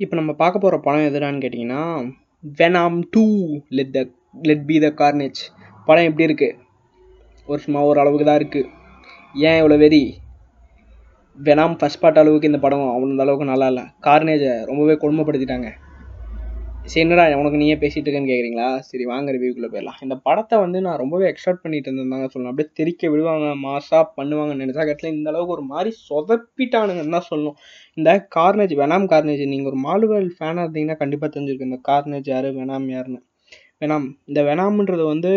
இப்போ நம்ம பார்க்க போகிற படம் எதுடான்னு கேட்டிங்கன்னா Venom two let the let be the carnage படம் எப்படி இருக்குது ஒரு சும்மா ஒரு அளவுக்கு தான் இருக்குது ஏன் இவ்வளோ வெறி? வெனாம் ஃபஸ்ட் பார்ட் அளவுக்கு இந்த படம் அவ்வளோ அளவுக்கு நல்லா இல்லை. கார்னேஜை ரொம்பவே கொடுமைப்படுத்திட்டாங்க. சரி என்னடா உனக்கு நீயே பேசிகிட்டு இருக்கேன்னு கேட்குறீங்களா சரி வாங்க ரிவ்யூக்குள்ளே போயிடலாம். இந்த படத்தை வந்து நான் ரொம்பவே எக்ஸ்பெக்ட் பண்ணிட்டு இருந்தாங்க சொல்லணும். அப்படியே தெரிக்க விடுவாங்க மாசாக பண்ணுவாங்கன்னு நினச்சா கட்டில இந்த அளவுக்கு ஒரு மாதிரி சொதப்பிட்டானுங்கன்னு தான் சொல்லணும். இந்த கார்னேஜ் வெனாம் கார்னேஜ் நீங்கள் ஒரு மாலுவல் ஃபேனாக இருந்தீங்கன்னா கண்டிப்பாக தெரிஞ்சிருக்கு இந்த கார்னேஜ் யார் வெனாம் யாருன்னு. வெனாம் இந்த வெனாம்ன்றது வந்து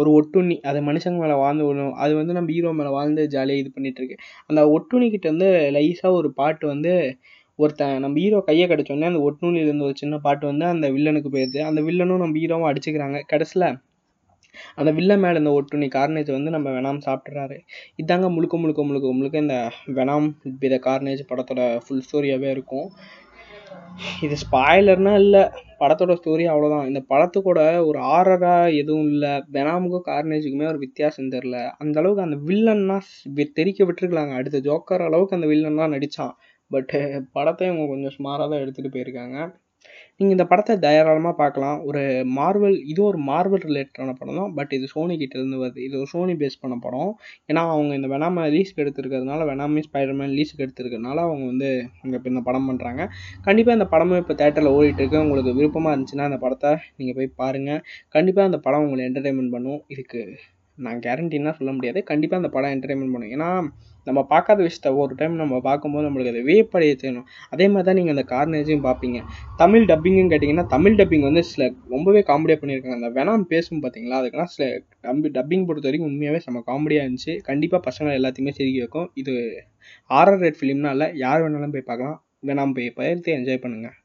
ஒரு ஒட்டுண்ணி. அது மனுஷங்க மேலே வாழ்ந்து விடணும் அது வந்து நம்ம ஹீரோ மேலே வாழ்ந்து ஜாலியாக இது பண்ணிகிட்ருக்கு அந்த ஒட்டுண்ணிக்கிட்ட வந்து லைஸாக ஒரு பாட்டு வந்து ஒருத்தன் நம்ம ஹீரோ கையை கடிச்சோடனே அந்த ஒட்டுண்ணிலேருந்து ஒரு சின்ன பாட்டு வந்து அந்த வில்லனுக்கு போயிடுது. அந்த வில்லனும் நம்ம ஹீரோவும் அடிச்சுக்கிறாங்க. கடைசியில் அந்த வில்லன் மேலே இந்த ஒட்டுண்ணி கார்னேஜ் வந்து நம்ம வெனாம் சாப்பிட்றாரு இதாங்க முழுக்க முழுக்க முழுக்க முழுக்க இந்த வெனாம் வித கார்னேஜ் படத்தோட ஃபுல் ஸ்டோரியாகவே இருக்கும். இது ஸ்பாய்லர்னால் இல்லை படத்தோட ஸ்டோரி அவ்வளோதான் இந்த படத்துக்கூட ஒரு ஆரராக எதுவும் இல்லை. வெனாமுக்கும் கார்னேஜுக்குமே ஒரு வித்தியாசம் தெரில அந்த அளவுக்கு அந்த வில்லன்னா தெரிக்க விட்டுருக்கலாங்க. அடுத்த ஜோக்கர் அளவுக்கு அந்த வில்லன்லாம் நடித்தான் பட்டு eh, படத்தை இவங்க கொஞ்சம் சுமாராக தான் எடுத்துகிட்டு போயிருக்காங்க. நீங்கள் இந்த படத்தை தாராளமாக பார்க்கலாம். ஒரு மார்வல் இது ஒரு மார்வல் ரிலேட்டடான படம் தான். பட் இது சோனி கிட்டேருந்து வருது. இது ஒரு சோனி பேஸ் பண்ண படம். ஏன்னா அவங்க இந்த வெனாமை லீஸ்க்கு எடுத்துருக்கிறதுனால வெனாமி ஸ்பைடர்மேன் லீஸ்க்கு எடுத்துருக்கிறதுனால அவங்க வந்து இங்கே இப்போ இந்த படம் பண்ணுறாங்க கண்டிப்பாக இந்த படமும் இப்போ தேட்டரில் ஓடிட்டுருக்கு உங்களுக்கு விருப்பமாக இருந்துச்சுன்னா அந்த படத்தை நீங்கள் போய் பாருங்கள் கண்டிப்பாக அந்த படம் உங்களை என்டர்டைன்மெண்ட் பண்ணும். இதுக்கு நான் கேரண்டின்னா சொல்ல முடியாது. கண்டிப்பாக அந்த படம் என்டர்டைன்மெண்ட் பண்ணும். ஏன்னா நம்ம பார்க்காத விஷயத்த ஒரு டைம் நம்ம பார்க்கும்போது நம்மளுக்கு அதை வியப்படைய செய்யணும். அதே மாதிரி தான் நீங்கள் அந்த கார்னேஜையும் பார்ப்பீங்க. தமிழ் டப்பிங்குன்னு கேட்டிங்கன்னா தமிழ் டப்பிங் வந்து சில ரொம்பவே காமெடியாக பண்ணியிருக்காங்க. அந்த வேணாம் பேசும் பார்த்தீங்களா? அதுக்கெல்லாம் சில டம்பி டப்பிங் பொறுத்த வரைக்கும் உண்மையாகவே செம்ம காமெடியாக இருந்துச்சு. கண்டிப்பாக பசங்களை எல்லாத்தையுமே சிரிக்க வைக்கும். இது ஆர்ஆர் ரேட் ஃபிலிம்னால் இல்லை யார் வேணாலும் போய் பார்க்கலாம். வேணாம் போய் பயிர்த்து என்ஜாய் பண்ணுங்கள்